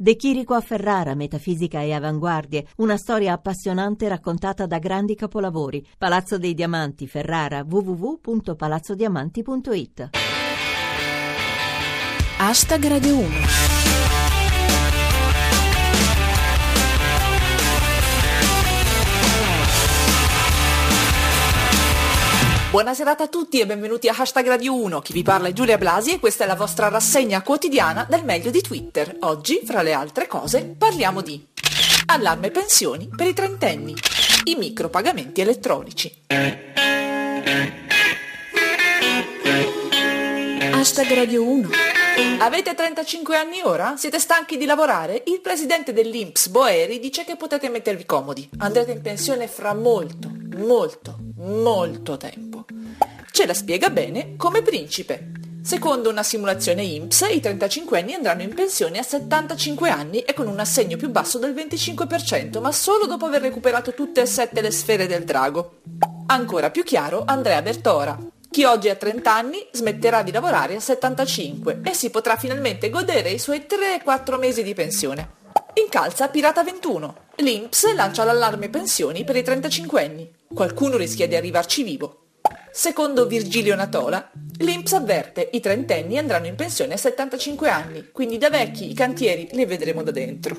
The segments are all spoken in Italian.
De Chirico a Ferrara, metafisica e avanguardie, una storia appassionante raccontata da grandi capolavori. Palazzo dei Diamanti, Ferrara, www.palazzodiamanti.it. Hashtag Radio 1 Buona serata a tutti e benvenuti a Hashtag Radio 1. Chi vi parla è Giulia Blasi e questa è la vostra rassegna quotidiana del meglio di Twitter. Oggi, fra le altre cose, parliamo di allarme pensioni per i trentenni, i micropagamenti elettronici. Hashtag Radio 1 Avete 35 anni ora? Siete stanchi di lavorare? Il presidente dell'Inps, Boeri, dice che potete mettervi comodi. Andrete in pensione fra molto, molto, molto tempo. Ce la spiega bene come principe. Secondo una simulazione INPS, i 35 anni andranno in pensione a 75 anni e con un assegno più basso del 25%, ma solo dopo aver recuperato tutte e sette le sfere del drago. Ancora più chiaro, Andrea Bertora. Chi oggi ha 30 anni smetterà di lavorare a 75 e si potrà finalmente godere i suoi 3-4 mesi di pensione. Incalza Pirata 21. L'Inps lancia l'allarme pensioni per i 35 anni. Qualcuno rischia di arrivarci vivo. Secondo Virgilio Natola, l'Inps avverte i trentenni andranno in pensione a 75 anni, quindi da vecchi i cantieri li vedremo da dentro.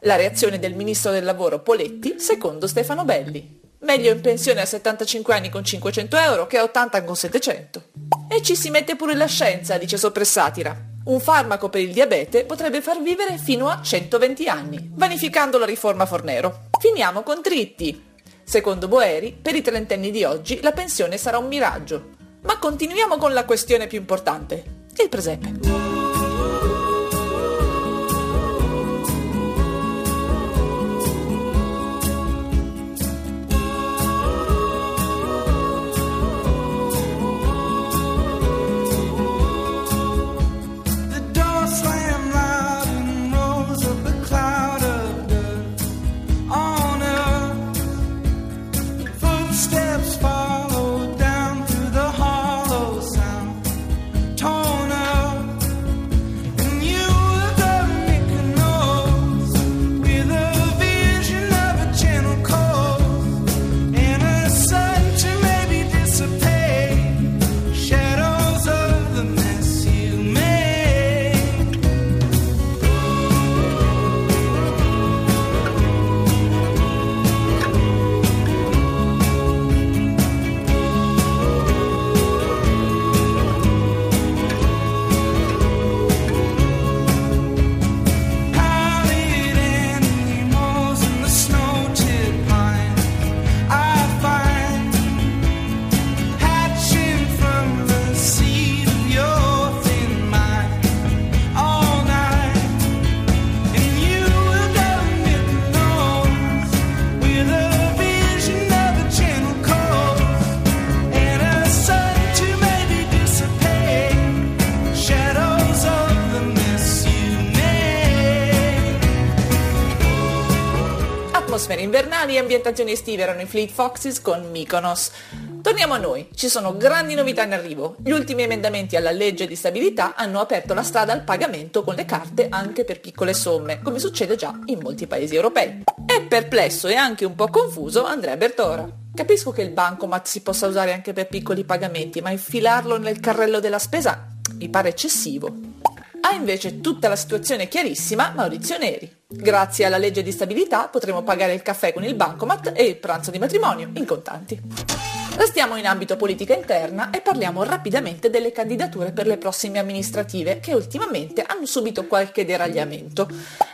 La reazione del ministro del lavoro Poletti, secondo Stefano Belli. Meglio in pensione a 75 anni con 500 euro che a 80 con 700. E ci si mette pure la scienza, dice Soppressatira. Un farmaco per il diabete potrebbe far vivere fino a 120 anni, vanificando la riforma Fornero. Finiamo con Tritti. Secondo Boeri, per i trentenni di oggi la pensione sarà un miraggio. Ma continuiamo con la questione più importante, il presepe. Atmosfere invernali e ambientazioni estive erano i Fleet Foxes con Mykonos. Torniamo a noi, ci sono grandi novità in arrivo. Gli ultimi emendamenti alla legge di stabilità hanno aperto la strada al pagamento con le carte anche per piccole somme, come succede già in molti paesi europei. È perplesso e anche un po' confuso Andrea Bertora. Capisco che il bancomat si possa usare anche per piccoli pagamenti, ma infilarlo nel carrello della spesa mi pare eccessivo. Ha invece tutta la situazione chiarissima Maurizio Neri. Grazie alla legge di stabilità potremo pagare il caffè con il bancomat e il pranzo di matrimonio in contanti. Restiamo in ambito politica interna e parliamo rapidamente delle candidature per le prossime amministrative che ultimamente hanno subito qualche deragliamento.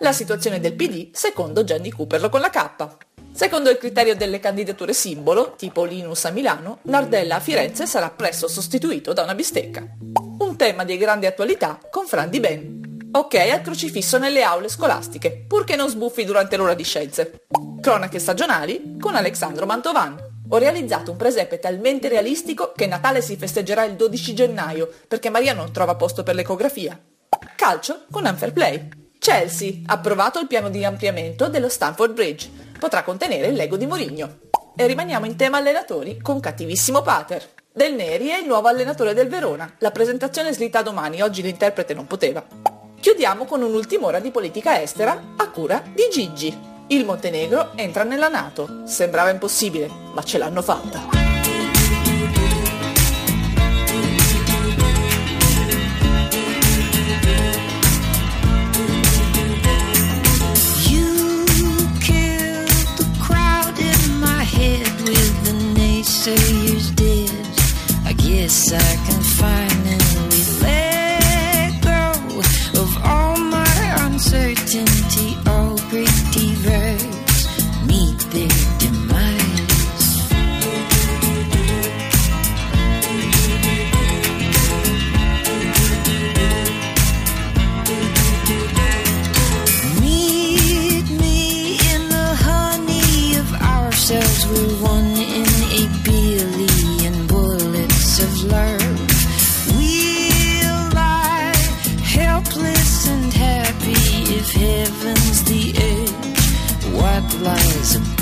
La situazione del PD secondo Gianni Cooperlo con la K. Secondo il criterio delle candidature simbolo, tipo Linus a Milano, Nardella a Firenze sarà presto sostituito da una bistecca. Un tema di grande attualità con Fran Di Ben. Ok al crocifisso nelle aule scolastiche, purché non sbuffi durante l'ora di scienze. Cronache stagionali con Alexandro Mantovan. Ho realizzato un presepe talmente realistico che Natale si festeggerà il 12 gennaio, perché Maria non trova posto per l'ecografia. Calcio con Unfair Play. Chelsea, approvato il piano di ampliamento dello Stamford Bridge. Potrà contenere il Lego di Mourinho. E rimaniamo in tema allenatori con cattivissimo Pater. Del Neri è il nuovo allenatore del Verona. La presentazione slitta domani, oggi l'interprete non poteva. Chiudiamo con un'ultima ora di politica estera a cura di Gigi. Il Montenegro entra nella Nato. Sembrava impossibile, ma ce l'hanno fatta. You killed the crowd in uncertainty.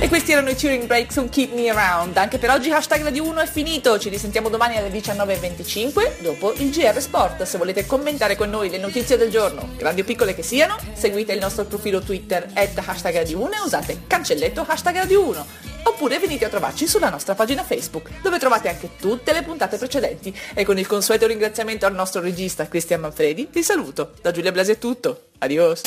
E questi erano i Cheering Breaks on Keep Me Around. Anche per oggi hashtag Radio 1 è finito. Ci risentiamo domani alle 19.25 dopo il GR Sport. Se volete commentare con noi le notizie del giorno, grandi o piccole che siano, seguite il nostro profilo Twitter at hashtag Radio 1 e usate cancelletto hashtag Radio 1. Oppure venite a trovarci sulla nostra pagina Facebook, dove trovate anche tutte le puntate precedenti. E con il consueto ringraziamento al nostro regista Cristian Manfredi, vi saluto. Da Giulia Blasi è tutto. Adios.